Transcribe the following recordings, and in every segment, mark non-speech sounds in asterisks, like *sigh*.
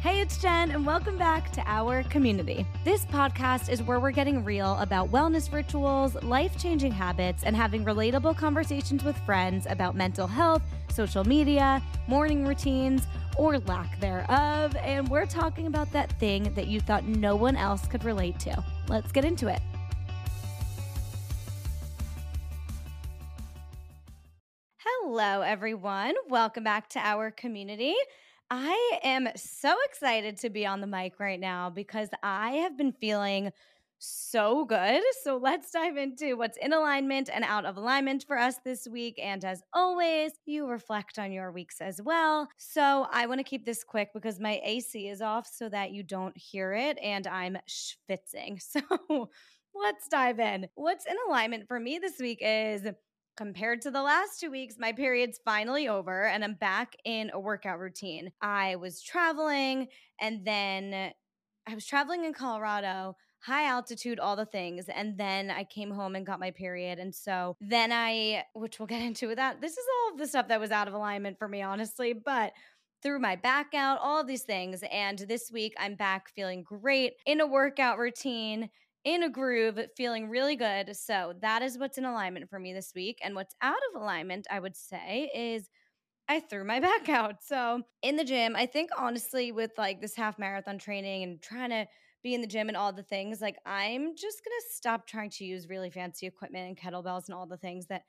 Hey, it's Jen, and welcome back to our community. This podcast is where we're getting real about wellness rituals, life changing habits, and having relatable conversations with friends about mental health, social media, morning routines, or lack thereof. And we're talking about that thing that you thought no one else could relate to. Let's get into it. Hello, everyone. Welcome back to our community. I am so excited to be on the mic right now because I have been feeling so good. So let's dive into what's in alignment and out of alignment for us this week. And as always, you reflect on your weeks as well. So I want to keep this quick because my AC is off so that you don't hear it and I'm schwitzing. *laughs* So let's dive in. What's in alignment for me this week is Compared to the last two weeks, my period's finally over and I'm back in a workout routine. I was traveling and then I was traveling in Colorado, high altitude, all the things. And then I came home and got my period. And so then I, which we'll get *laughs* into that, this is all of the stuff that was out of alignment for me, honestly. But threw my back out, all these things. And this week I'm back feeling great in a workout routine in a groove, feeling really good. So that is what's in alignment for me this week. And what's out of alignment, I would say, is I threw my *laughs* back out. So in the gym, I think honestly, with like this half marathon training and trying to be in the gym and all the things, like I'm just gonna stop trying to use really fancy equipment and kettlebells and all the things that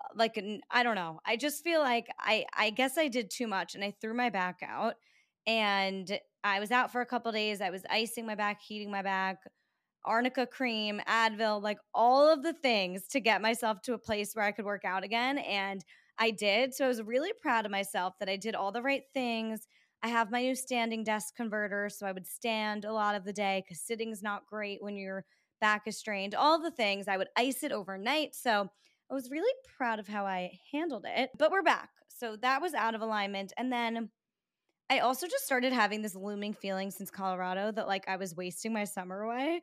uh, like I don't know. I just feel like I I guess I did too much and I threw my back out and I was out for a couple days. I was icing my back, heating my back, arnica cream, Advil, like all of the things to get myself to a place where I could work out again. And I did. So I was really proud of myself that I did all the right things. I have my new standing desk converter. So I would stand a lot of the day because sitting is not great when your back is strained. All the things. I would ice it overnight. So I was really proud of how I handled it. But we're back. So that was out of alignment. And then I also just started having this looming feeling since Colorado that like I was wasting my summer away.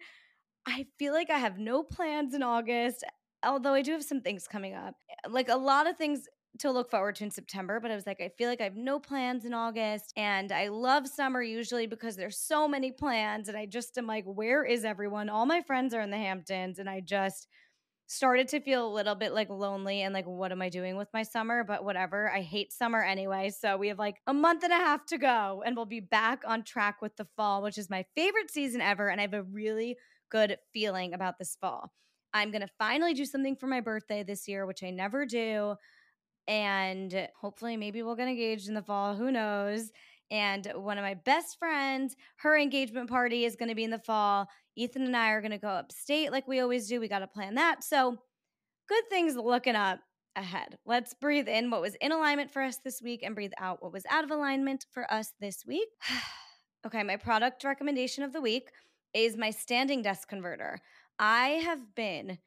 I feel like I have no plans in August, although I do have some things coming up. Eh, like a lot of things to look forward to in September, but I was like, I feel like I have no plans in August. And I love summer usually because there's so many plans. And I just am like, where is everyone? All my friends are in the Hamptons. And I just started to feel a little bit like lonely and like, what am I doing with my summer? But whatever. I hate summer anyway. So we have like a month and a half to go and we'll be back on track with the fall, which is my favorite season ever. And I have a really good feeling about this fall. I'm going to finally do something for my birthday this year, which I never do. And hopefully, maybe we'll get engaged in the fall. Who knows? And one of my best friends, her engagement party is going to be in the fall. Ethan and I are going to go upstate like we always do. We got to plan that. So, good things looking up ahead. Let's breathe in what was in alignment for us this week and breathe out what was out of alignment for us this week. *sighs* okay, my product recommendation of the week is my standing desk converter. I have been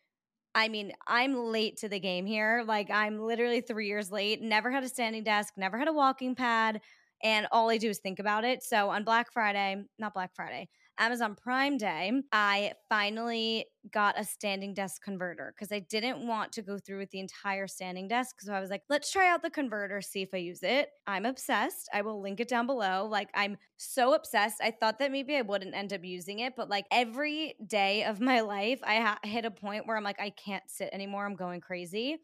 I mean, I'm late to the game here. Like I'm literally 3 years late. Never had a standing desk, never had a walking pad, and all I do is think about it. So on Black Friday, not Black Friday, Amazon Prime Day, I finally got a standing desk converter because I didn't want to go through with the entire standing desk. So I was like, let's try out the converter, see if I use it. I'm obsessed. I will link it down below. Like, I'm so obsessed. I thought that maybe I wouldn't end up using it, but like every day of my *laughs* life, I ha- hit a point where I'm like, I can't sit anymore. I'm going crazy.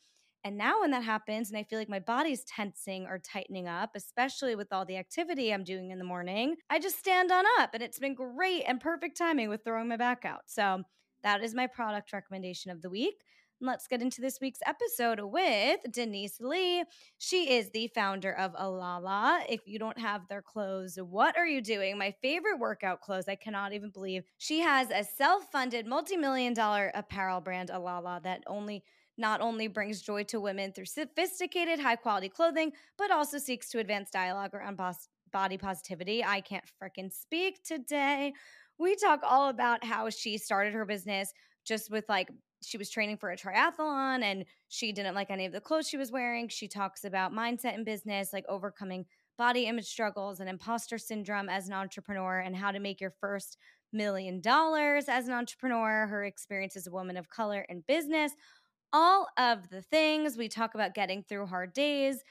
And now, when that happens, and I feel like my body's tensing or tightening up, especially with all the activity I'm doing in the morning, I just stand on up. And it's been great and perfect timing with throwing my back out. So, that is my product recommendation of the week. Let's get into this week's episode with Denise Lee. She is the founder of Alala. If you don't have their clothes, what are you doing? My favorite workout clothes. I cannot even believe she has a self funded multi million dollar apparel brand, Alala, that only not only brings joy to women through sophisticated, high quality clothing, but also seeks to advance dialogue around body positivity. I can't freaking speak today. We talk all about how she started her business just with like, she was training for a triathlon and she didn't like any of the clothes she was wearing. She talks about mindset in business, like overcoming body image struggles and imposter syndrome as an entrepreneur and how to make your first million dollars as an entrepreneur, her experience as a woman of color in business, all of the things. We talk about getting through hard days,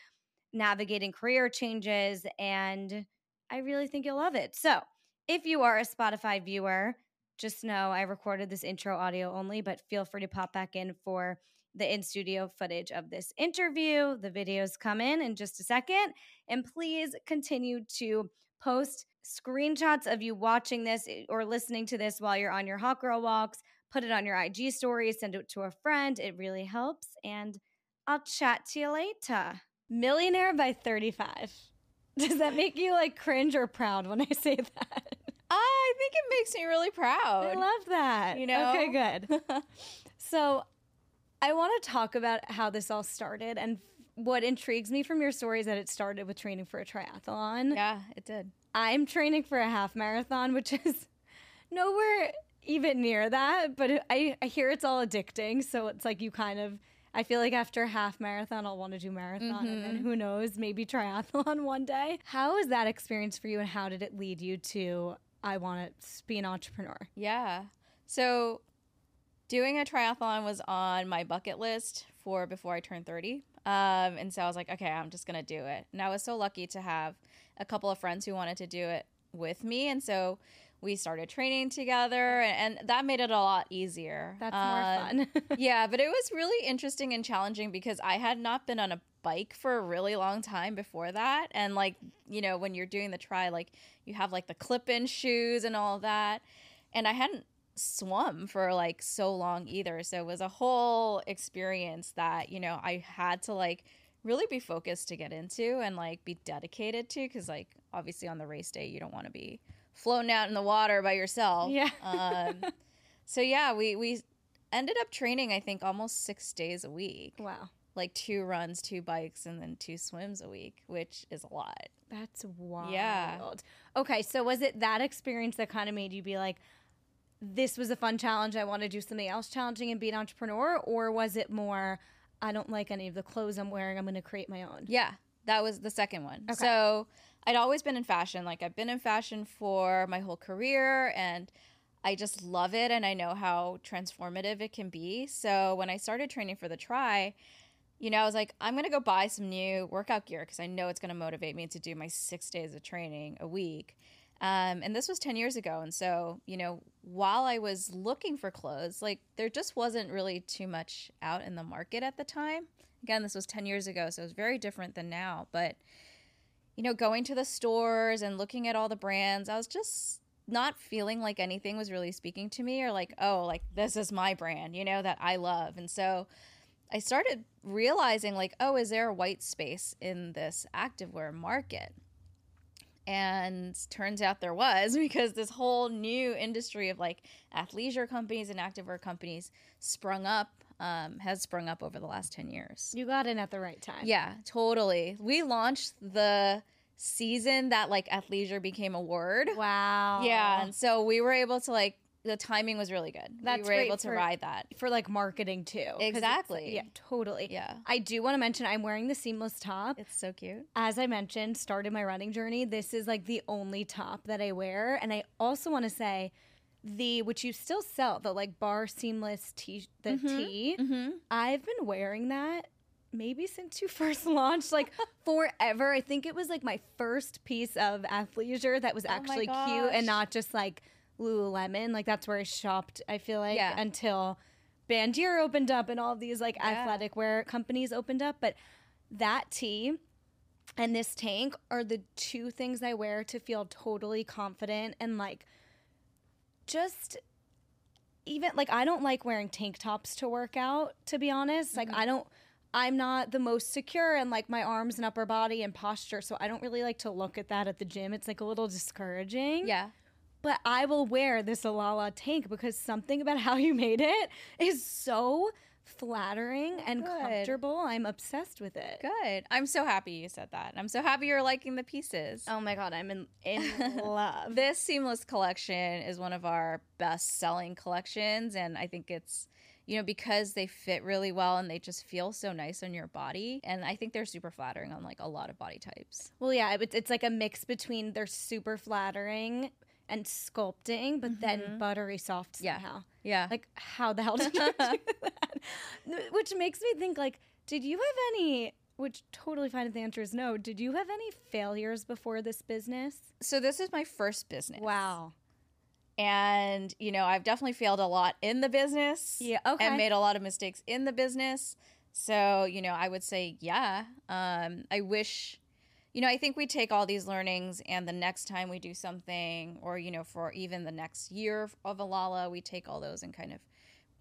navigating career changes, and I really think you'll love it. So, if you are a Spotify viewer, just know I recorded this intro audio only, but feel free to pop back in for the in studio footage of this interview. The videos come in in just a second. And please continue to post screenshots of you watching this eh, or listening to this while you're on your hot girl walks. Put it on your IG story, send it to a friend. It really helps. And I'll chat to you later. Millionaire by 35. *laughs* Does that make you like cringe or proud when I *laughs* say that? I think it makes me really proud. I love that. You know? Okay, good. *laughs* so I want to talk about how this all started and what intrigues me from your story is that it started with training for a triathlon. yeah, it did. I'm training for a half marathon, which is nowhere even near that, but I, I hear it's all addicting. So it's like you kind of, I feel like after half marathon, I'll want to do marathon and then who knows, maybe triathlon *laughs* one day. How was that experience for you and how did it lead you to, I want to be an entrepreneur? Yeah. So doing a triathlon was on my bucket list for before I turned 30. Um, and so I was like, okay, I'm just going to do it. And I was so lucky to have a couple of friends who wanted to do it with me. And so we started training together, and that made it a lot easier. That's Um, more fun. *laughs* yeah, but it was really interesting and challenging because I had not been on a bike for a really long time before that. And like, you know, when you're doing the try, like you have like the clip in shoes and all that. And I hadn't swum for like so long either. So it was a whole experience that, you know, I had to like really be focused to get into and like be dedicated to because like obviously on the race day you don't want to be floating out in the water by yourself. Yeah. um, so yeah, we we ended up training I think almost six days a week, wow. like two runs, two bikes, and then two swims a week, which is a lot. That's wild. Yeah. Okay, so was it that experience that kind of made you be like, this was a fun challenge. I want to do something else challenging and be an entrepreneur? Or was it more, I don't like any of the clothes I'm wearing. I'm going to create my own? Yeah, that was the second one. Okay. So I'd always been in fashion. Like I've been in fashion for my whole career and I just love it and I know how transformative it can be. So when I started training for the try, you know, I was like, I'm going to go buy some new workout gear because I know it's going to motivate me to do my six days of training a week. Um, and this was 10 years ago. And so, you know, while I was looking for clothes, like there just wasn't really too much out in the market at the time. Again, this was 10 years ago, so it was very different than now. But, you know, going to the stores and looking at all the brands, I was just not feeling like anything was really speaking to me or like, oh, like this is my brand, you know, that I love. And so I started realizing, like, oh, is there a white space in this activewear market? And turns out there was *laughs* because this whole new industry of like athleisure companies and activewear companies sprung up, um, has sprung up over the last 10 years. You got in at the right time. Yeah, totally. We launched the season that like athleisure became a word. Wow. Yeah, and so we were able to like the timing was really good. That's we were great able to for- ride that. For like marketing too. Exactly. Yeah, totally. Yeah. I do want to mention I'm wearing the seamless top. It's so cute. as I mentioned, started my running journey. This is like the only top that I wear. And I also want to say the which you still sell, the like bar seamless tee the tee. Mm-hmm. I've been wearing that maybe since you *laughs* first launched, like *laughs* forever. I think it was like my first piece of athleisure that was Oh actually cute and not just like Lululemon. Like that's where I shopped, I feel like, Yeah. until Bandier opened up and all these like Yeah. athletic wear companies opened up. But that tee and this tank are the two things I wear to feel totally confident and like just even like I don't like wearing tank tops to work out to be honest. Like mm-hmm. I don't I'm not the most secure in like my arms and upper body and posture, so I don't really like to look at that at the gym. It's like a little discouraging. Yeah. But I will wear this Alala tank because something about *laughs* how you made it is so flattering oh, and Good. comfortable. I'm obsessed with it. Good. I'm so happy you said that. I'm so happy you're liking the pieces. Oh my god, I'm in in *laughs* love. This seamless collection is one of our best selling collections. And I think it's, you know, because they fit really well and they just feel so nice on your body. And I think they're super flattering on like a lot of body types. Well, yeah, it's, it's like a mix between they're super flattering and sculpting, but then buttery soft Yeah. somehow. Yeah. Like, how the hell did you *laughs* do that? Which makes me think, like, did you have any? which totally fine if the answer is no, did you have any failures before this business? So this is my first business. Wow. And, you know, I've definitely failed a lot in the business. Yeah, okay. And made a lot of mistakes in the business. So, you know, I would say, yeah. Um, I wish, you know, I think we take all these learnings and the next time we do something, or, you know, for even the next year of Alala, we take all those and kind of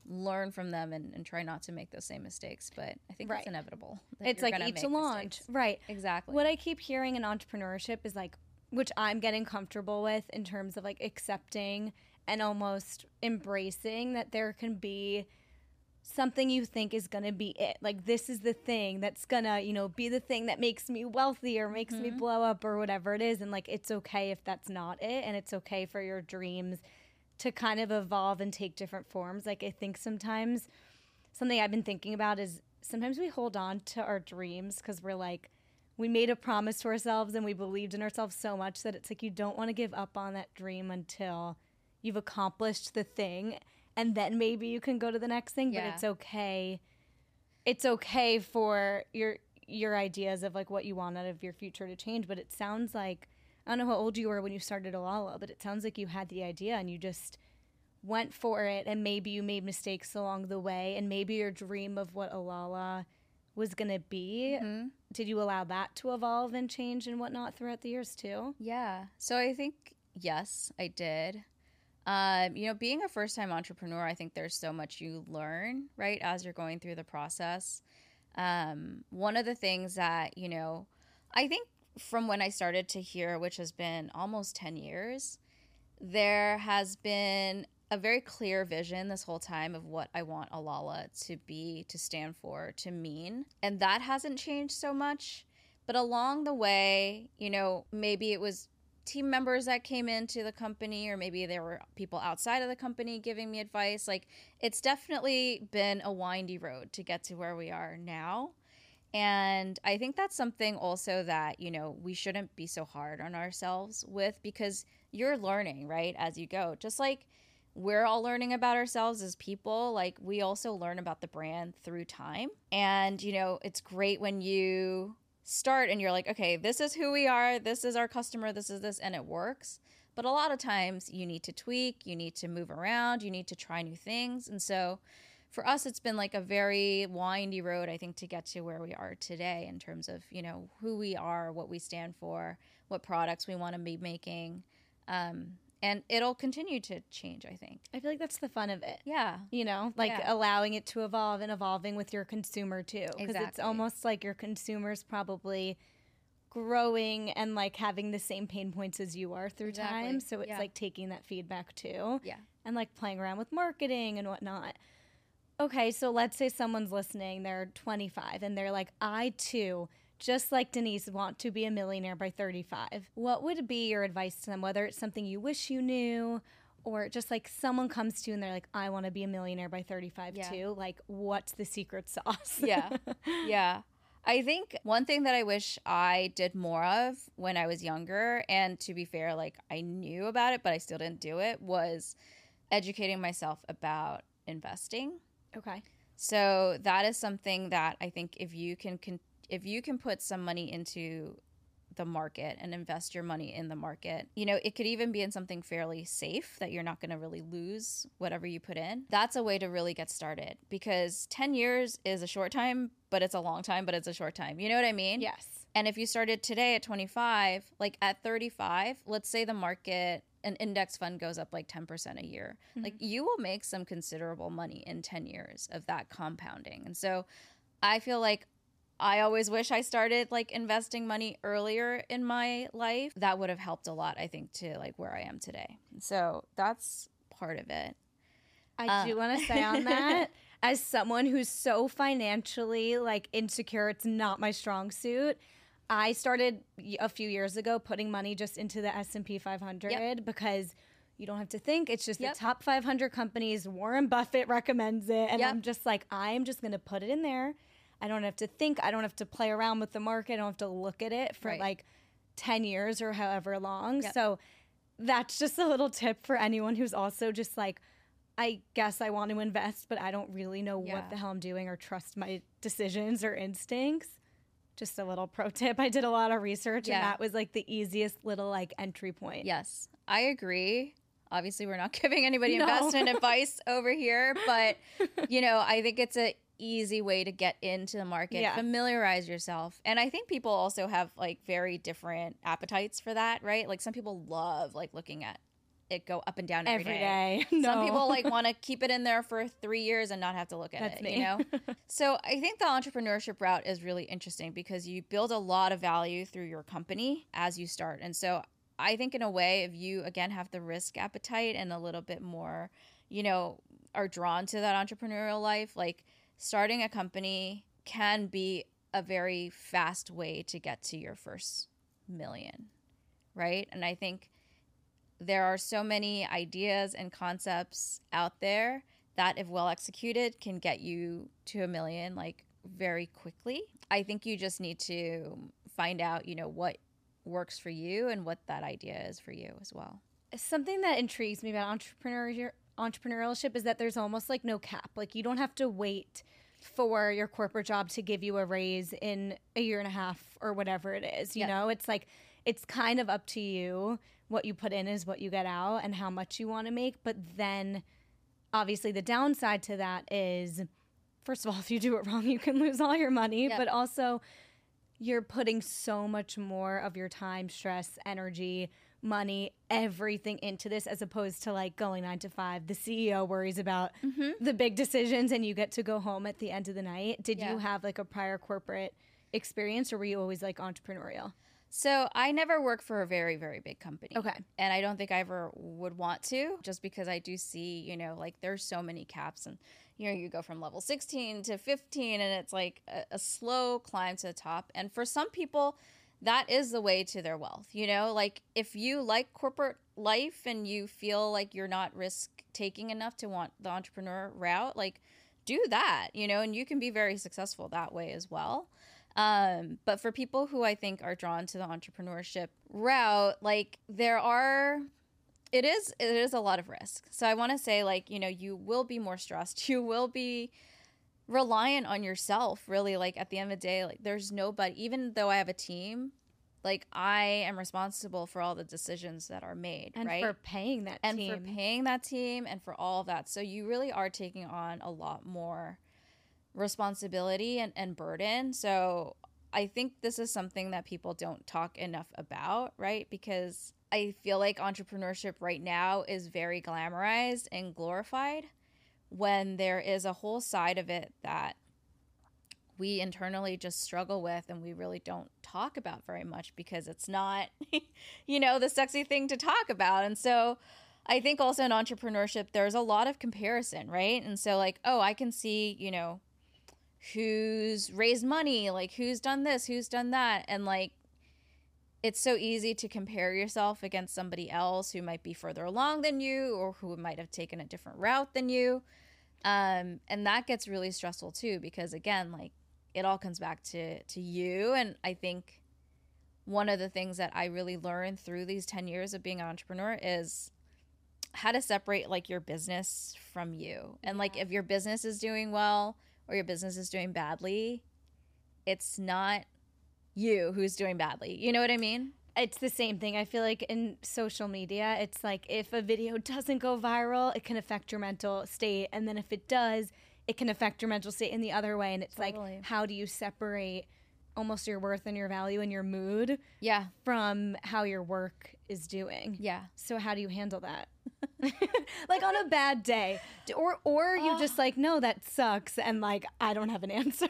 learn from them and, and try not to make those same mistakes. But I think Right. it's inevitable. It's like gonna eat to make launch. Right. Exactly. What I keep hearing in entrepreneurship is like, which I'm getting comfortable with in terms of like accepting and almost embracing that there can be something you think is going to be it. Like, this is the thing that's going to, you know, be the thing that makes me wealthy or makes me mm-hmm. blow up or whatever it is. And like, it's okay if that's not it. And it's okay for your dreams to kind of evolve and take different forms. Like, I think sometimes something I've been thinking about is sometimes we hold on to our dreams because we're like, we made a promise to ourselves and we believed in ourselves so much that it's like you don't want to give up on that dream until you've accomplished the thing and then maybe you can go to the next thing but it's okay it's okay for your your ideas of like what you want out of your future to change but it sounds like i don't know how old you were when you started alala but it sounds like you had the idea and you just went for it and maybe you made mistakes along the way and maybe your dream of what alala was going to be Mhm. did you allow that to evolve and change and whatnot throughout the years too Yeah. So I think yes, I did. Um, you know, being a first time entrepreneur, I think there's so much you learn, right, as you're going through the process. Um, one of the things that, you know, I think from when I started to here, which has been almost 10 years, there has been a very clear vision this whole time of what I want Alala to be, to stand for, to mean. And that hasn't changed so much. But along the way, you know, maybe it was team members that came into the company, or maybe there were people outside of the company giving me advice. Like, it's definitely been a windy road to get to where we are now. And I think that's something also that, you know, we shouldn't be so hard on ourselves with because you're learning, right, as you go. Just like we're all learning about ourselves as people, like we also learn about the brand through time. And, you know, it's great when you start and you're like, okay, this is who we are, this is our customer, this is this, and it works. But a lot of times you need to tweak, you need to move around, you need to try new things. And so for us, it's been like a very windy road, I think, to get to where we are today in terms of, you know, who we are, what we stand for, what products we want to be making. Um, and it'll continue to change, I think. i feel like that's the fun of it Yeah. you know like Yeah. allowing it to evolve and evolving with your consumer too because it's almost like your consumers probably growing and like having the same pain points as you are through Exactly. time so it's Yeah. like taking that feedback too Yeah. and like playing around with marketing and whatnot okay so let's say someone's listening they're 25 and they're like i too just like denise want to be a millionaire by 35 what would be your advice to them whether it's something you wish you knew or just like someone comes to you and they're like i want to be a millionaire by 35 Yeah. too like what's the secret sauce Yeah. *laughs* yeah. I think one thing that I wish I did more of when I was younger, and to be fair, like I knew about it, but I still didn't do it, was educating myself about investing. okay So that is something that I think if you can, can if you can put some money into the market and invest your money in the market, you know, it could even be in something fairly safe that you're not going to really lose whatever you put in. That's a way to really get started because 10 years is a short time, but it's a long time, but it's a short time. You know what I mean? yes And if you started today at 25, like at 35, let's say the market an index fund goes up like 10% a year. Mm-hmm. Like you will make some considerable money in 10 years of that compounding. And so I feel like I always wish I started like investing money earlier in my life. That would have helped a lot, I think, to like where I am today. So that's part of it. I Uh. do want to say on *laughs* that, as someone who's so financially like insecure, it's not my strong suit. I started a few years ago putting money just into the S and P 500 because you don't have to think. It's just Yep. the top 500 companies. Warren Buffett recommends it, and Yep. I'm just like, I'm just going to put it in there. I don't have to think. I don't have to play around with the market. I don't have to look at it for Right. like 10 years or however long. Yep. So that's just a little tip for anyone who's also just like, I guess I want to invest, but I don't really know Yeah. what the hell I'm doing or trust my decisions or instincts. just a little pro tip. I did a lot of research Yeah. and that was like the easiest little like entry point. Yes, I agree. Obviously, we're not *laughs* giving anybody No. investment advice over here, but *laughs* you know, I think it's a easy way to get into the market, Yeah. familiarize yourself. And I think people also have like very different appetites for that, right? Like some people love like looking at it go up and down Every every day. *laughs* Some No. people like *laughs* want to keep it in there for three years and not have to look at That's it, me. you know? *laughs* so I think the entrepreneurship route is really interesting because you build a lot of value through your company as you start. And so I think in a way, if you again have the risk appetite and a little bit more, you know, are drawn to that entrepreneurial life, like starting a company can be a very fast way to get to your first million, right? And I think there are so many ideas and concepts out there that if well executed can get you to a million like very quickly i think you just need to find out you know what works for you and what that idea is for you as well Something that intrigues me about entrepreneur entrepreneurship is that there's almost like no cap. Like you don't have to wait for your corporate job to give you a raise in a year and a half or whatever it is. You know, it's like it's kind of up to you. What you put in is what you get out and how much you want to make. But then obviously the downside to that is first of all, *laughs* if you do it wrong, you can lose all your money. Yep. But also you're putting so much more of your time, stress, energy, money, everything into this as opposed to like going nine to five. The CEO worries about mm-hmm. the big decisions and you get to go home at the end of the night. Did Yeah. you have like a prior corporate experience or were you always like entrepreneurial? so i never worked for a very very big company Okay. and i don't think i ever would want to just because i do see you know like there's so many caps and you know you go from level 16 to 15 and it's like a, a slow climb to the top and for some people that is the way to their wealth you know like if you like corporate life and you feel like you're not risk taking enough to want the entrepreneur route like do that you know and you can be very successful that way as well um, but for people who I think are drawn to the entrepreneurship route, like there are it is it is a lot of risk. So I want to say like, you know, you will be more stressed. *laughs* You will be reliant on yourself really like at the end of the day like there's nobody even though I have a team, like I am responsible for all the decisions that are made, And right? for paying that and team. for paying that team and for all of that. So you really are taking on a lot more responsibility and, and burden. So I think this is something that people don't talk enough about, right? Because I feel like entrepreneurship right now is very glamorized and glorified when there is a whole side of it that we internally just struggle with and we really don't talk about very much because it's not *laughs* you know the sexy thing to talk about. And so i think also in entrepreneurship there's a lot of comparison right? And so like oh i can see you know who's raised money like who's done this who's done that. And like it's so easy to compare yourself against somebody else who might be further along than you or who might have taken a different route than you. Um, and that gets really stressful too because again like it all comes back to to you. And i think one of the things that i really learned through these 10 years of being an entrepreneur is how to separate like your business from you. And like if your business is doing well or your business is doing badly it's not you who's doing badly you know what i mean it's the same thing. I feel like in social media, it's like if a video doesn't go viral, it can affect your mental state. And then if it does, it can affect your mental state in the other way. And it's Totally. like, how do you separate almost your worth and your value and your mood yeah from how your work is doing? yeah So how do you handle that? *laughs* like on a bad day, or or you ah. just like no that sucks and like I don't have an *laughs* answer.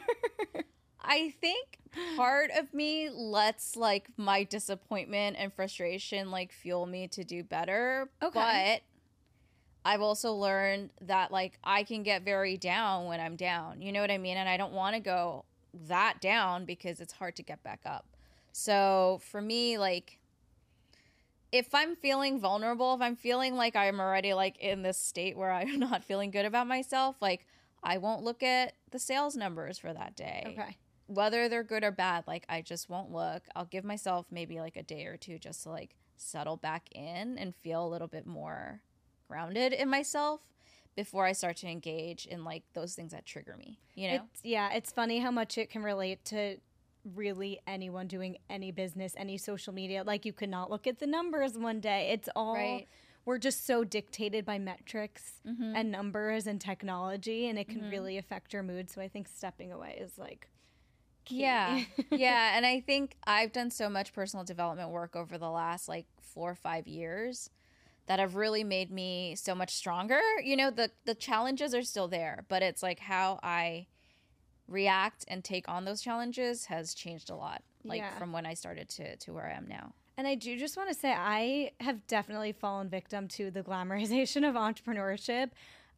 I think part of me lets like my disappointment and frustration like fuel me to do better. Okay. But I've also learned that like I can get very down when I'm down. You know what I mean? And I don't want to go that down because it's hard to get back up. So for me, like if I'm feeling vulnerable, if I'm feeling like I'm already like in this state where I'm *laughs* not feeling good about myself, like I won't look at the sales numbers for that day okay. Whether they're good or bad like i just won't look i'll give myself maybe like a day or two just to like settle back in and feel a little bit more grounded in myself before i start to engage in like those things that trigger me you know It's, yeah, it's funny how much it can relate to really anyone doing any business, any social media. Like you could not look at the numbers one day. It's all Right. we're just so dictated by metrics Mhm. and numbers and technology and it can Mhm. really affect your mood. So I think stepping away is like key. Yeah. *laughs* yeah. And I think I've done so much personal development work over the last like four or five years that have really made me so much stronger. You know, the the challenges are still there, but it's like how I react and take on those challenges has changed a lot. Like Yeah. from when I started to to where I am now. And I do just want to say I have definitely fallen victim to the glamorization of entrepreneurship.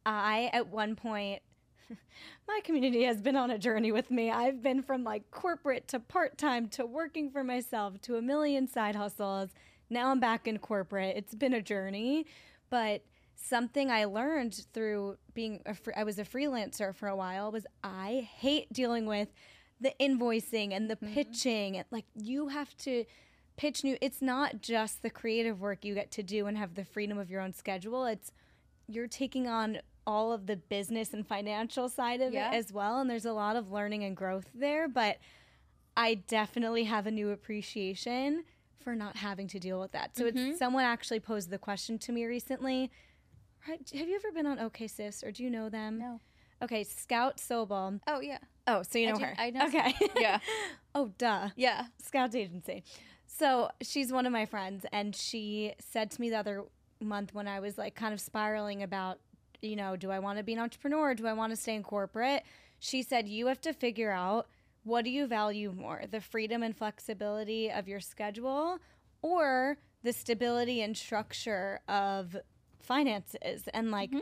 I at one point *laughs* my community has been on a journey with me. I've been from like corporate to part-time to working for myself to a million side hustles. Now I'm back in corporate. It's been a journey, but something I learned through being a fr- I was a freelancer for a while was I hate dealing with the invoicing and the mm-hmm. pitching and like you have to pitch new it's not just the creative work you get to do and have the freedom of your own schedule it's you're taking on all of the business and financial side of Yeah. it as well and there's a lot of learning and growth there but i definitely have a new appreciation for not having to deal with that so Mhm. it's someone actually posed the question to me recently have you ever been on okay sis or do you know them No. okay scout sobel Oh yeah. oh so you I know do- her I know okay Yeah. *laughs* oh duh Yeah. Scouts Agency. So she's one of my friends, and she said to me the other month when I was like kind of spiraling about, you know, do I want to be an entrepreneur? Do I want to stay in corporate? She said, you have to figure out what do you value more the freedom and flexibility of your schedule or the stability and structure of finances. And like, Mhm.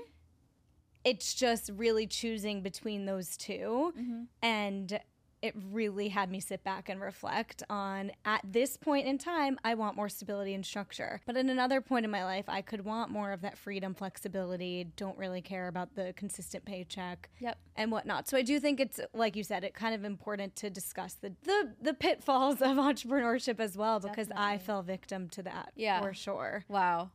it's just really choosing between those 2 Mhm. and it really had me sit back and reflect on at this point in time i want more stability and structure but at another point in my life i could want more of that freedom flexibility don't really care about the consistent paycheck Yep. and whatnot so i do think it's like you said it kind of important to discuss the the, the pitfalls of *laughs* entrepreneurship as well because i fell victim to that Yeah. for sure Wow.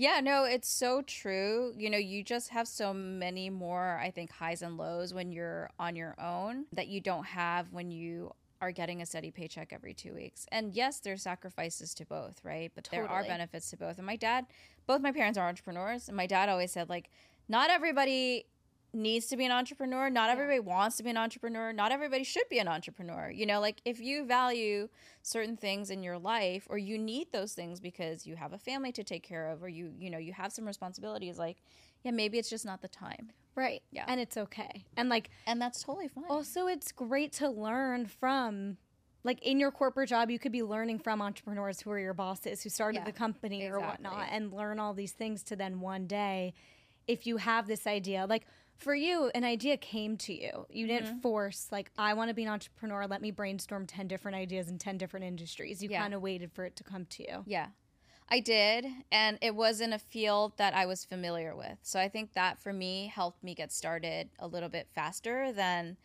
Yeah, no, it's so true. You know, you just have so many more, I think, highs and lows when you're on your own that you don't have when you are getting a steady paycheck every two weeks. And yes, there's sacrifices to both, right? But there are benefits to both. And my dad, both my parents are entrepreneurs. And my dad always said, like, not everybody needs to be an entrepreneur. Not everybody wants to be an entrepreneur. Not everybody should be an entrepreneur. You know, like if you value certain things in your life or you need those things because you have a family to take care of or you, you know, you have some responsibilities like, yeah, maybe it's just not the time. right Yeah. and it's okay and like And that's totally fine. Also, it's great to learn from, like in your corporate job, you could be learning from entrepreneurs who are your bosses, who started Yeah, the company or whatnot, and learn all these things to then one day, if you have this idea, like for you, an idea came to you. You Mm-hmm. didn't force, like, I want to be an entrepreneur. Let me brainstorm 10 different ideas in 10 different industries. You Yeah. kind of waited for it to come to you. Yeah, I did. And it was in a field that I was familiar with. So I think that for me helped me get started a little bit faster than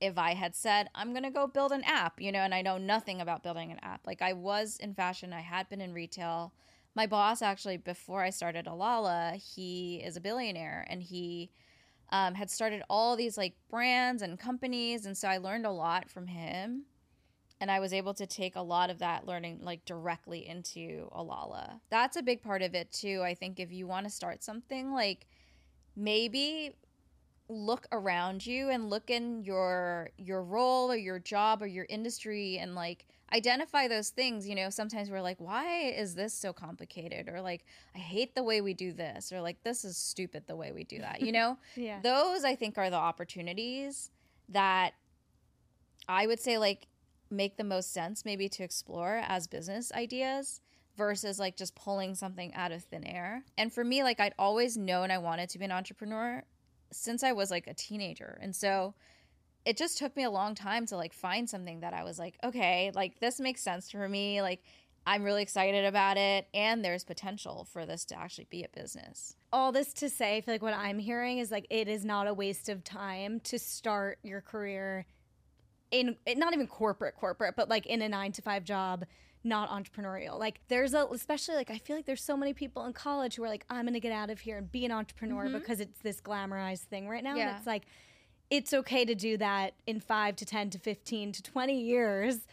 if I had said, I'm going to go build an app, you know, and I know nothing about building an app. Like I was in fashion, I had been in retail. My boss, actually, before I started Alala, he is a billionaire and he um, had started all these like brands and companies. And so I learned a lot from him and I was able to take a lot of that learning like directly into Alala. That's a big part of it too. I think if you want to start something, like maybe look around you and look in your your role or your job or your industry and like identify those things you know sometimes we're like why is this so complicated? or like i hate the way we do this or like this is stupid the way we do that you know? *laughs* Yeah. those i think are the opportunities that i would say like make the most sense maybe to explore as business ideas versus like just pulling something out of thin air. And for me like i'd always known i wanted to be an entrepreneur since i was like a teenager. And so it just took me a long time to like find something that i was like okay like this makes sense for me like i'm really excited about it and there's potential for this to actually be a business all this to say, I feel like what I'm hearing is like it is not a waste of time to start your career in eh, not even corporate corporate, but like in a 9 to 5 job, not entrepreneurial. Like there's a especially like I feel like there's so many people in college who are like I'm going to get out of here and be an entrepreneur mm-hmm. because it's this glamorized thing right now Yeah. and it's like it's okay to do that in 5 to 10 to 15 to 20 years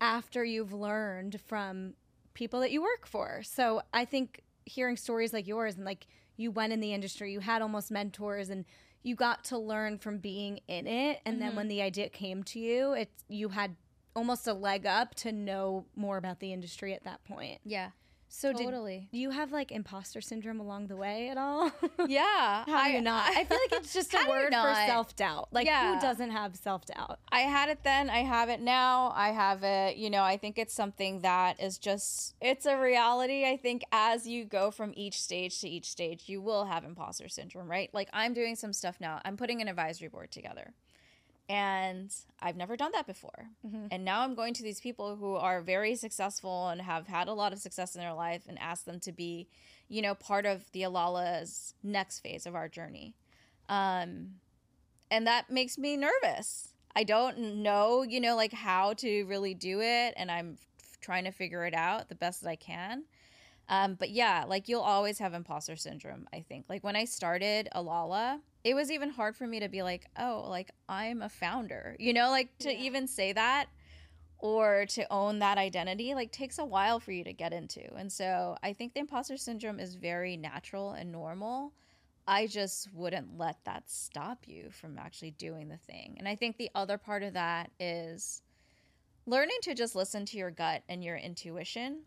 after you've learned from people that you work for. So I think hearing stories like yours and like you went in the industry, you had almost mentors and you got to learn from being in it and then Mhm. when the idea came to you, it's you had almost a leg up to know more about the industry at that point. Yeah. So totally. Do you have like imposter syndrome along the way at all? *laughs* yeah. How do you not? I feel like it's just *laughs* a word for self doubt. Like Yeah. who doesn't have self doubt? I had it then, I have it now, I have it, you know, I think it's something that is just it's a reality. I think as you go from each stage to each stage, you will have imposter syndrome, right? Like I'm doing some stuff now. I'm putting an advisory board together. And I've never done that before. Mhm. And now I'm going to these people who are very successful and have had a lot of success in their life and ask them to be, you know, part of the Alala's next phase of our journey. Um, and that makes me nervous. I don't know, you know, like how to really do it, and I'm f- trying to figure it out the best that I can. Um, but yeah, like you'll always have imposter syndrome. I think, like when I started Alala, it was even hard for me to be like, oh, like I'm a founder, you know, like to Yeah. even say that or to own that identity, like takes a while for you to get into. And so I think the imposter syndrome is very natural and normal. I just wouldn't let that stop you from actually doing the thing. And I think the other part of that is learning to just listen to your gut and your intuition.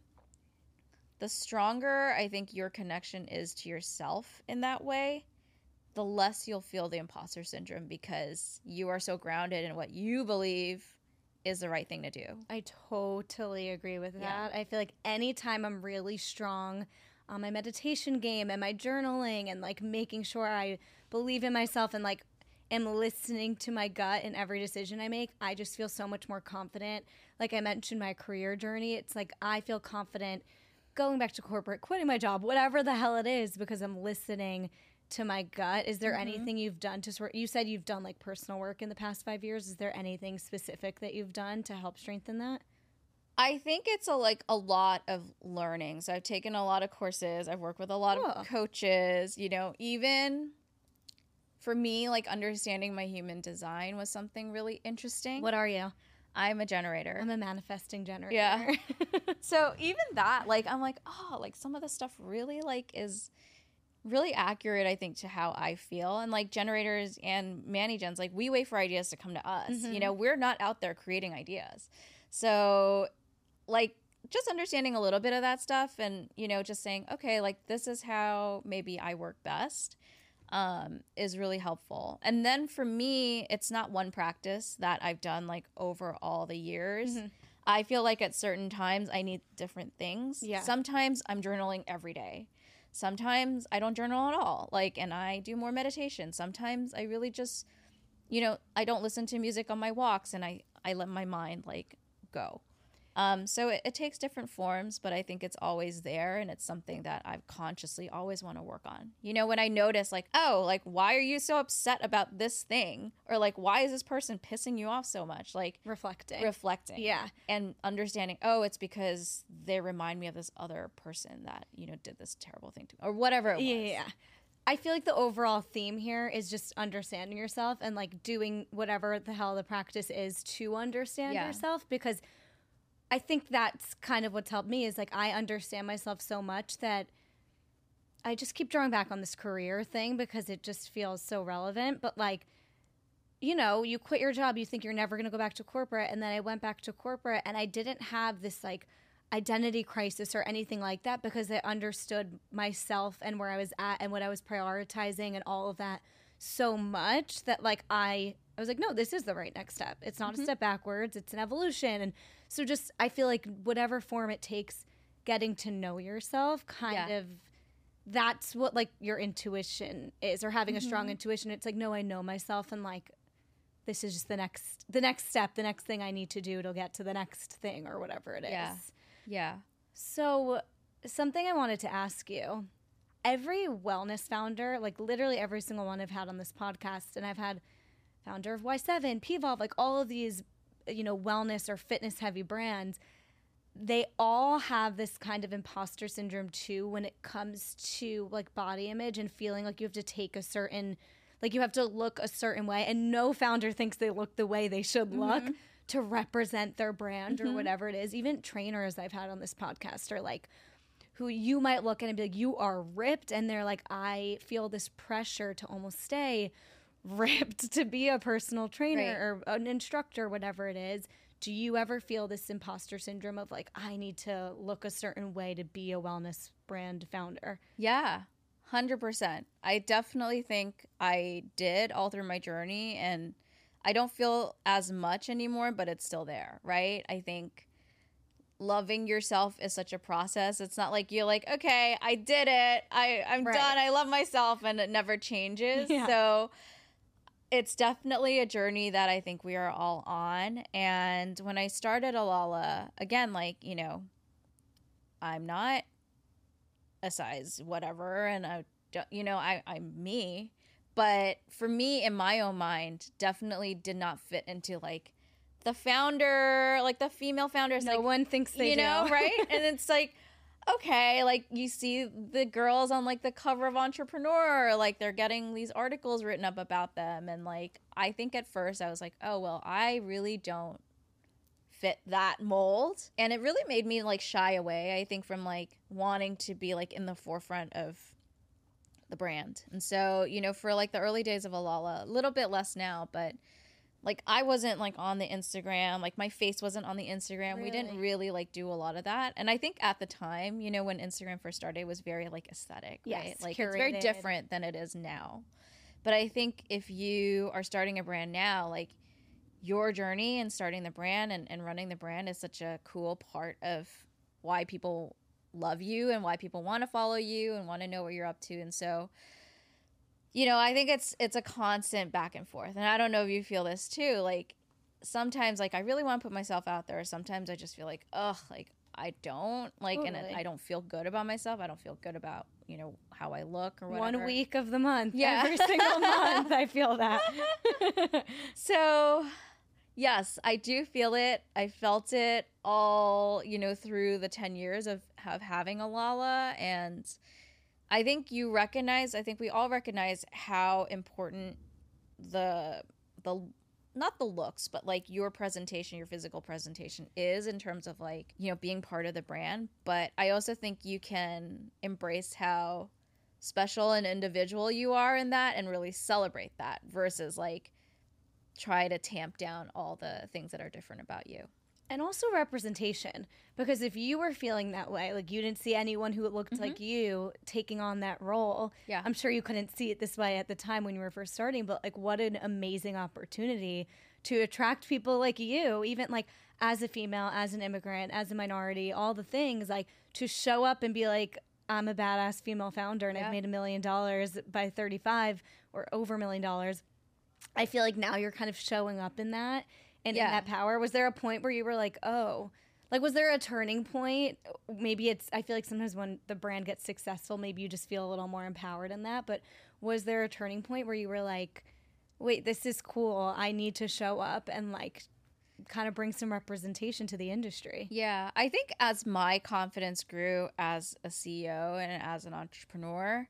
The stronger I think your connection is to yourself in that way, the less you'll feel the imposter syndrome because you are so grounded in what you believe is the right thing to do. I totally agree with Yeah. that. I feel like anytime I'm really strong on my meditation game and my journaling and like making sure I believe in myself and like am listening to my gut in every decision I make, I just feel so much more confident. Like I mentioned my career journey, it's like I feel confident going back to corporate, quitting my job, whatever the hell it is because I'm listening to my gut. Is there Mhm. anything you've done to sort you said you've done like personal work in the past 5 years. Is there anything specific that you've done to help strengthen that? I think it's a like a lot of learning. So I've taken a lot of courses. I've worked with a lot of coaches, you know, even for me like understanding my human design was something really interesting. What are you? I'm a generator. I'm a manifesting generator. Yeah. *laughs* so even that like I'm like, "Oh, like some of the stuff really like is really accurate I think to how I feel." And like generators and Manny gens like we wait for ideas to come to us. Mhm. You know, we're not out there creating ideas. So like just understanding a little bit of that stuff and you know just saying okay like this is how maybe i work best um, is really helpful and then for me it's not one practice that i've done like over all the years Mhm. i feel like at certain times i need different things Yeah. sometimes i'm journaling every day sometimes i don't journal at all like and i do more meditation. Sometimes i really just you know i don't listen to music on my walks and i i let my mind like go um, so it, it takes different forms, but I think it's always there, and it's something that I've consciously always want to work on. You know, when I notice, like, oh, like, why are you so upset about this thing? Or, like, why is this person pissing you off so much? Like, Reflecting. reflecting. yeah. And understanding, oh, it's because they remind me of this other person that, you know, did this terrible thing to me, or whatever it was. Yeah. I feel like the overall theme here is just understanding yourself and like doing whatever the hell the practice is to understand Yeah. yourself because I think that's kind of what's helped me is like I understand myself so much that I just keep drawing back on this career thing because it just feels so relevant. But like, you know, you quit your job, you think you're never going to go back to corporate. And then I went back to corporate and I didn't have this like identity crisis or anything like that because I understood myself and where I was at and what I was prioritizing and all of that so much that like I I was like no this is the right next step. It's not Mhm. a step backwards, it's an evolution and so just I feel like whatever form it takes getting to know yourself kind Yeah. of that's what like your intuition is or having a strong Mhm. intuition it's like no I know myself and like this is just the next the next step the next thing I need to do to get to the next thing or whatever it is. Yeah. Yeah. So, something I wanted to ask you every wellness founder, like literally every single one I've had on this podcast, and I've had founder of Y7, Pvolve, like all of these, you know, wellness or fitness heavy brands, they all have this kind of imposter syndrome too when it comes to like body image and feeling like you have to take a certain like you have to look a certain way and no founder thinks they look the way they should look Mhm. to represent their brand or Mhm. whatever it is even trainers i've had on this podcast are like who you might look at and be like you are ripped and they're like i feel this pressure to almost stay ripped to be a personal trainer or an instructor whatever it is do you ever feel this imposter syndrome of like i need to look a certain way to be a wellness brand founder Yeah, 100%. I definitely think I did all through my journey and I don't feel as much anymore, but it's still there, right? I think loving yourself is such a process. It's not like you're like, okay, I did it. I, I'm Right. done. I love myself and it never changes. *laughs* Yeah. So it's definitely a journey that I think we are all on. And when I started Alala, again, like, you know, I'm not a size whatever and I don't, you know, I, I'm me. But for me, in my own mind, definitely did not fit into like the founder, like the female founders. no like, one thinks they you know, *laughs* right? And it's like, okay, like you see the girls on like the cover of Entrepreneur, like they're getting these articles written up about them. And like, I think at first I was like, oh, well, I really don't fit that mold. And it really made me like shy away, I think, from like wanting to be like in the forefront of the brand. And so, you know, for like the early days of Alala, a little bit less now, but like I wasn't like on the Instagram, like my face wasn't on the Instagram. We didn't Really? really like do a lot of that. And I think at the time, you know, when Instagram first started, it was very like aesthetic, right? Yes, Like it's very different than it is now. But I think if you are starting a brand now, like your journey and starting the brand and, and running the brand is such a cool part of why people love you and why people want to follow you and want to know what you're up to. And so, you know, I think it's it's a constant back and forth. And I don't know if you feel this too. Like sometimes like I really want to put myself out there. Sometimes I just feel like, ugh, like I don't like and I don't feel good about myself. I don't feel good about, you know, how I look or whatever. one week of the month Yeah. every single month i feel that *laughs* So, yes, I do feel it. I felt it all, you know, through the 10 years of, of having Alala. And I think you recognize, I think we all recognize how important the, the, not the looks, but like your presentation, your physical presentation is in terms of like, you know, being part of the brand. But I also think you can embrace how special and individual you are in that and really celebrate that versus like try to tamp down all the things that are different about you. And also representation because if you were feeling that way like you didn't see anyone who looked mm-hmm. like you taking on that role Yeah. i'm sure you couldn't see it this way at the time when you were first starting but like what an amazing opportunity to attract people like you even like as a female as an immigrant as a minority all the things like to show up and be like i'm a badass female founder and Yeah. i've made a million dollars by 35 or over a million dollars i feel like now you're kind of showing up in that and in that power was there a point where you were like oh like was there a turning point? Maybe it's i feel like sometimes when the brand gets successful maybe you just feel a little more empowered in that but was there a turning point where you were like wait this is cool. I need to show up and like kind of bring some representation to the industry Yeah, I think as my confidence grew as a CEO and as an entrepreneur,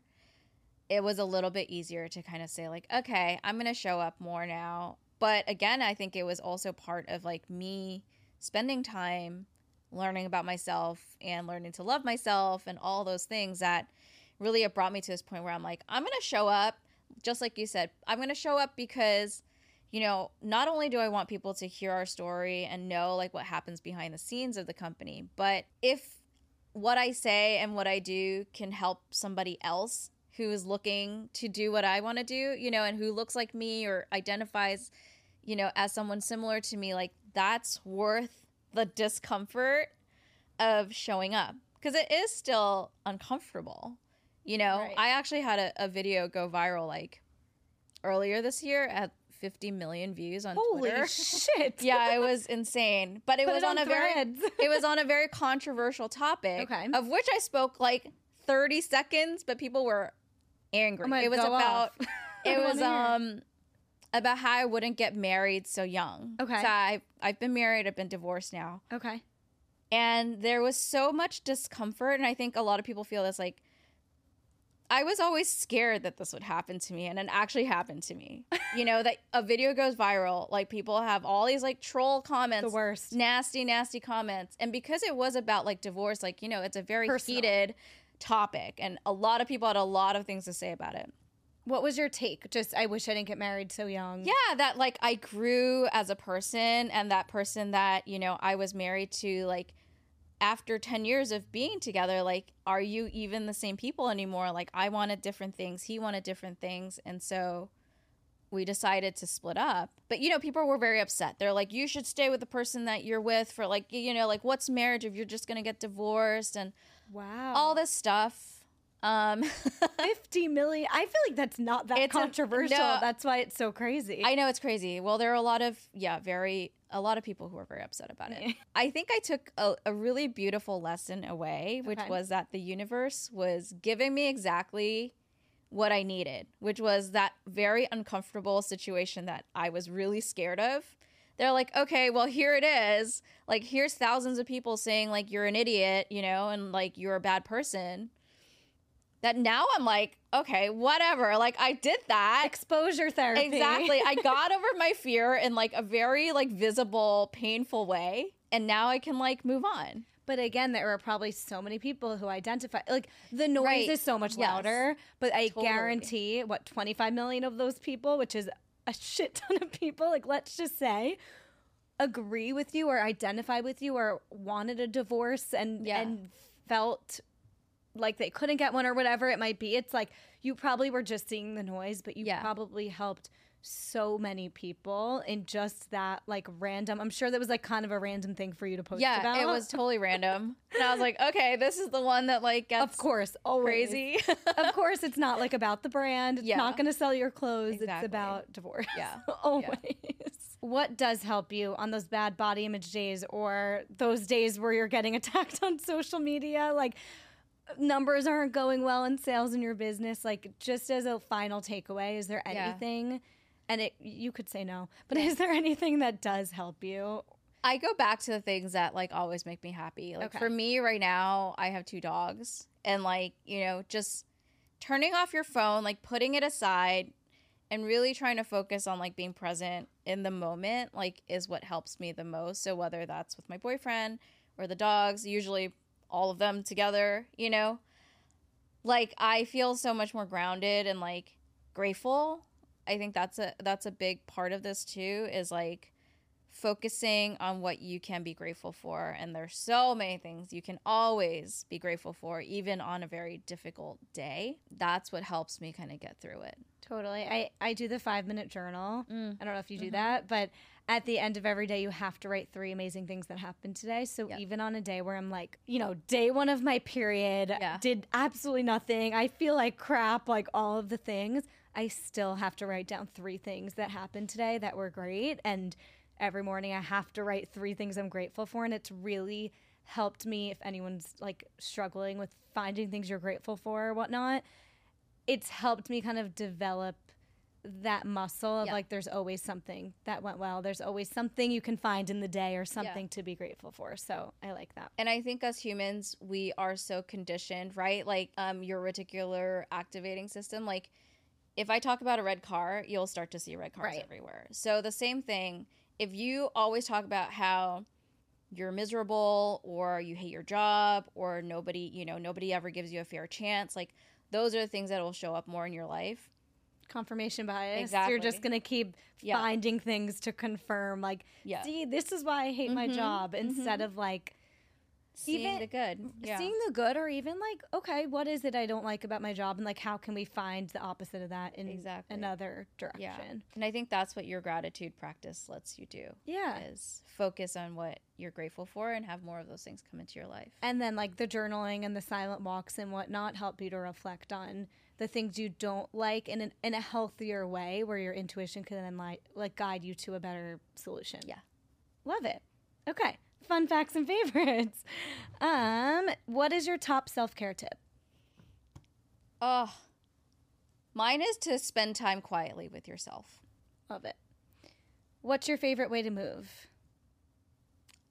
it was a little bit easier to kind of say like, okay, I'm going to show up more now. But again, I think it was also part of like me spending time learning about myself and learning to love myself and all those things that really it brought me to this point where I'm like, I'm going to show up just like you said. I'm going to show up because you know, not only do I want people to hear our story and know like what happens behind the scenes of the company, but if what I say and what I do can help somebody else who is looking to do what I want to do, you know, and who looks like me or identifies, you know, as someone similar to me, like that's worth the discomfort of showing up because it is still uncomfortable. You know, Right. I actually had a, a video go viral like earlier this year at 50 million views on holy Twitter. shit *laughs* yeah, it was insane. But it Put was it on, a very *laughs* it was on a very controversial topic Okay. of which I spoke like 30 seconds, but people were angry. I'm gonna it was about *laughs* it was um about how I wouldn't get married so young. Okay. So I've I've been married, I've been divorced now. okay And there was so much discomfort and I think a lot of people feel this like I was always scared that this would happen to me, and it actually happened to me. *laughs* you know, that a video goes viral, like people have all these like troll comments, The worst. nasty, nasty comments. And because it was about like divorce, like, you know, it's a very Personal. heated topic, and a lot of people had a lot of things to say about it. What was your take? Just I wish I didn't get married so young. Yeah, that like I grew as a person, and that person that, you know, I was married to, like, after 10 years of being together, like, are you even the same people anymore? Like, I wanted different things, he wanted different things. And so we decided to split up. But, you know, people were very upset. They're like, you should stay with the person that you're with for, like, you know, like, what's marriage if you're just going to get divorced and Wow. all this stuff. Um, *laughs* 50 million. I feel like that's not that It's a- controversial. no. that's why it's so crazy. I know it's crazy. Well, there are a lot of yeah, very a lot of people who are very upset about it. *laughs* I think I took a, a really beautiful lesson away, which Okay. was that the universe was giving me exactly what I needed, which was that very uncomfortable situation that I was really scared of. They're like, okay, well, here it is. Like, here's thousands of people saying, like, you're an idiot, you know, and like, you're a bad person. That now I'm like, okay, whatever. Like, I did that. Exposure therapy. Exactly. I *laughs* got over my fear in like a very like visible, painful way. And now I can like move on. But again, there are probably so many people who identify like the noise Right. is so much Yes. louder. But I Totally. guarantee what 25 million of those people, which is a shit ton of people, like let's just say, agree with you or identify with you or wanted a divorce and Yeah. and felt like they couldn't get one or whatever it might be. It's like you probably were just seeing the noise, but you Yeah. probably helped so many people in just that like random. I'm sure that was like kind of a random thing for you to post Yeah, about. it was totally *laughs* random. And I was like, okay, this is the one that like gets Of course, always. crazy. of *laughs* course, it's not like about the brand. It's Yeah. not going to sell your clothes. Exactly. It's about divorce. *laughs* Yeah. always. What does help you on those bad body image days or those days where you're getting attacked on social media? Like numbers aren't going well in sales in your business. Like just as a final takeaway, is there Yeah. anything? And it you could say no, but is there anything that does help you? I go back to the things that like always make me happy. Like Okay. for me right now, I have two dogs and like, you know, just turning off your phone, like putting it aside and really trying to focus on like being present in the moment like is what helps me the most. So whether that's with my boyfriend or the dogs, usually all of them together, you know, like I feel so much more grounded and like grateful. I think that's a that's a big part of this too is like focusing on what you can be grateful for and there's so many things you can always be grateful for even on a very difficult day. That's what helps me kind of get through it. Totally. I, I do the five minute journal. Mm. I don't know if you do Mhm. that, but at the end of every day, you have to write three amazing things that happened today. So Yep. even on a day where I'm like, you know, day one of my period, Yeah. did absolutely nothing. I feel like crap, like all of the things. I still have to write down three things that happened today that were great. And every morning, I have to write three things I'm grateful for. And it's really helped me if anyone's like struggling with finding things you're grateful for or whatnot it's helped me kind of develop that muscle of Yeah. like there's always something that went well there's always something you can find in the day or something to be grateful for so i like that And I think as humans, we are so conditioned, right? Like um your reticular activating system like if I talk about a red car, you'll start to see red cars Right. everywhere. So the same thing, if you always talk about how you're miserable or you hate your job or nobody, you know, nobody ever gives you a fair chance, like those are the things that will show up more in your life. confirmation bias Exactly. you're just gonna keep Yeah. finding things to confirm like Yeah. see this is why i hate my Mhm, job instead of like Seeing Even- the good. Yeah. seeing the good or even like okay what is it i don't like about my job and like how can we find the opposite of that in Exactly. another yeah. direction And I think that's what your gratitude practice lets you do. yeah is focus on what you're grateful for and have more of those things come into your life. And then like the journaling and the silent walks and whatnot help you to reflect on the things you don't like in an, in a healthier way where your intuition can then like like guide you to a better solution. Yeah. Love it. Okay. Fun facts and favorites. *laughs* Um, what is your top self-care tip? Oh, mine is to spend time quietly with yourself. Love it. What's your favorite way to move?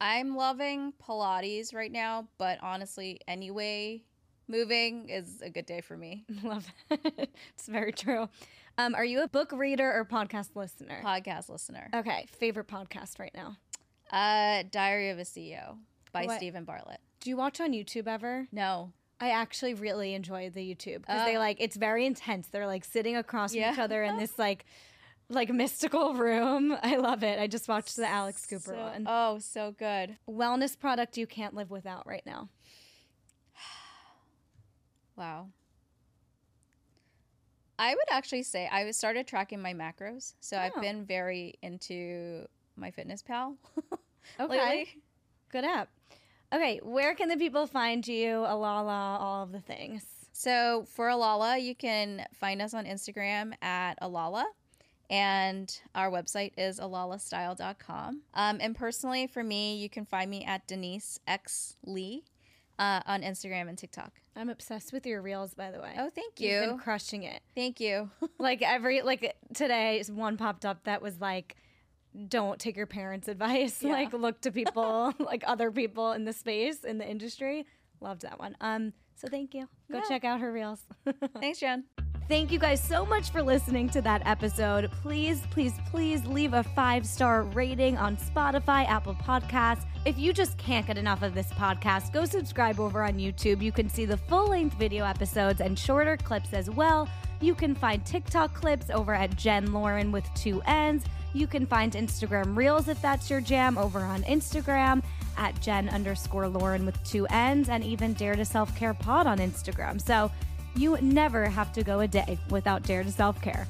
I'm loving Pilates right now, but honestly, any way moving is a good day for me. *laughs* Love it. *laughs* it's very true. Um, are you a book reader or podcast listener? Podcast listener. okay, favorite podcast right now. Uh, Diary of a CEO by What? Steven Bartlett. Do you watch on YouTube ever? No. I actually really enjoy the YouTube because Uh, they like it's very intense. They're like sitting across from each other in this *laughs* like like mystical room. I love it. I just watched the Alex Cooper So- one. Oh, so good. Wellness product you can't live without right now. *sighs* Wow. I would actually say I started tracking my macros. So Oh. I've been very into MyFitnessPal *laughs* Okay. lately. Good app. Okay, where can the people find you? Alala, all of the things. So for Alala, you can find us on Instagram at Alala. And our website is alalastyle.com. Um, and personally, for me, you can find me at Denise X Lee uh, on Instagram and TikTok. I'm obsessed with your reels, by the way. Oh, thank you. You've been crushing it. Thank you. *laughs* Like every like today, one popped up that was like, "Don't take your parents' advice. *laughs* Yeah. Like look to people, *laughs* *laughs* like other people in the space in the industry." Loved that one. Um, so thank you. Go Yeah. check out her reels. Thanks, Jen. Thank you guys so much for listening to that episode. Please, please, please leave a five star rating on Spotify, Apple Podcasts. If you just can't get enough of this podcast, go subscribe over on YouTube. You can see the full length video episodes and shorter clips as well. You can find TikTok clips over at Jen Lauren with two N's. You can find Instagram Reels if that's your jam over on Instagram at Jen underscore Lauren with two N's and even Dare to Self Care Pod on Instagram. So, you never have to go a day without Dare to Self Care.